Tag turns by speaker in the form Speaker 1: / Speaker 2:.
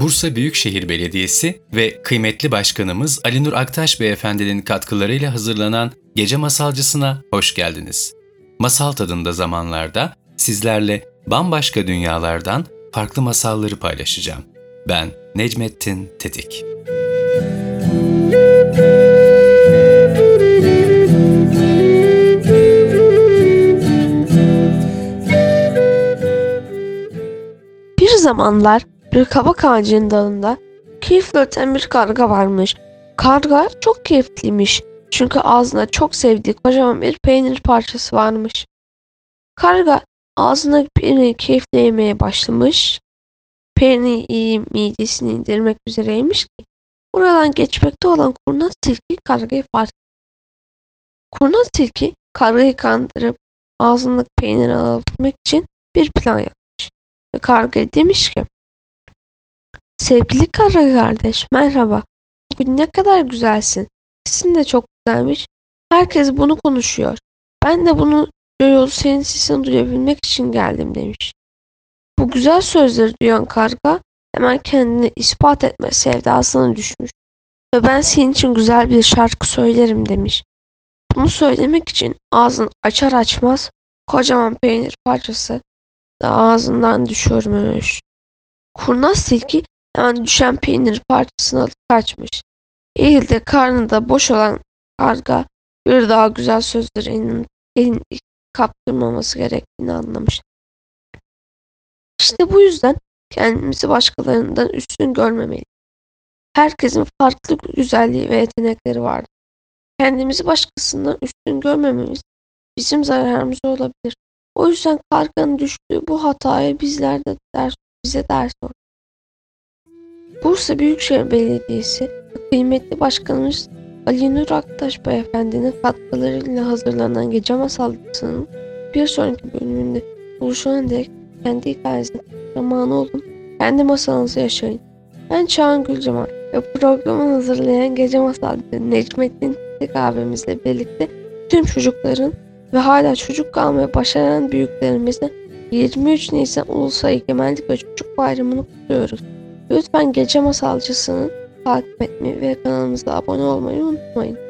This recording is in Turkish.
Speaker 1: Bursa Büyükşehir Belediyesi ve kıymetli başkanımız Ali Nur Aktaş Beyefendinin katkılarıyla hazırlanan Gece Masalcısına hoş geldiniz. Masal tadında zamanlarda sizlerle bambaşka dünyalardan farklı masalları paylaşacağım. Ben Necmettin Tetik.
Speaker 2: Bir zamanlar bir kabak ağacının dalında keyifle öten bir karga varmış. Karga çok keyifliymiş. Çünkü ağzına çok sevdiği kocaman bir peynir parçası varmış. Karga ağzına peynirini keyifle yemeye başlamış. Peyniri iyi midesini indirmek üzereymiş ki buradan geçmekte olan kurnaz tilki kargayı fark. Kurnaz tilki kargayı kandırıp ağzındaki peyniri alabilmek için bir plan yapmış. Ve karga demiş ki Sevgili karga kardeş merhaba. Bugün ne kadar güzelsin. Sesin de çok güzelmiş. Herkes bunu konuşuyor. Ben de bunu yolu senin sesini duyabilmek için geldim demiş. Bu güzel sözleri duyan karga hemen kendini ispat etme sevdasına düşmüş. Ve ben senin için güzel bir şarkı söylerim demiş. Bunu söylemek için ağzını açar açmaz kocaman peynir parçası da ağzından düşürmüş. Kurnaz tilki hemen düşen peynir parçasını alıp kaçmış. Eğilde karnında boş olan karga bir daha güzel sözleri elini, elini kaptırmaması gerektiğini anlamış. İşte bu yüzden kendimizi başkalarından üstün görmemeliyiz. Herkesin farklı güzelliği ve yetenekleri vardır. Kendimizi başkasından üstün görmememiz bizim zararımıza olabilir. O yüzden karganın düştüğü bu hataya bizler de ders, bize ders olur. Bursa Büyükşehir Belediyesi kıymetli başkanımız Ali Nur Aktaş Beyefendinin katkılarıyla hazırlanan Gece Masalcısının bir sonraki bölümünde buluşana dek kendi hikayenizin zamanı olun, kendi masalınızı yaşayın. Ben Çağan Gülcemal ve programı hazırlayan Gece Masalcısı Necmettin Tek abimizle birlikte tüm çocukların ve hala çocuk kalmaya başaran büyüklerimizle 23 Nisan Ulusal Egemenlik ve Çocuk Bayramı'nı kutluyoruz. Lütfen Gece Masalcısı'nı takip etmeyi ve kanalımıza abone olmayı unutmayın.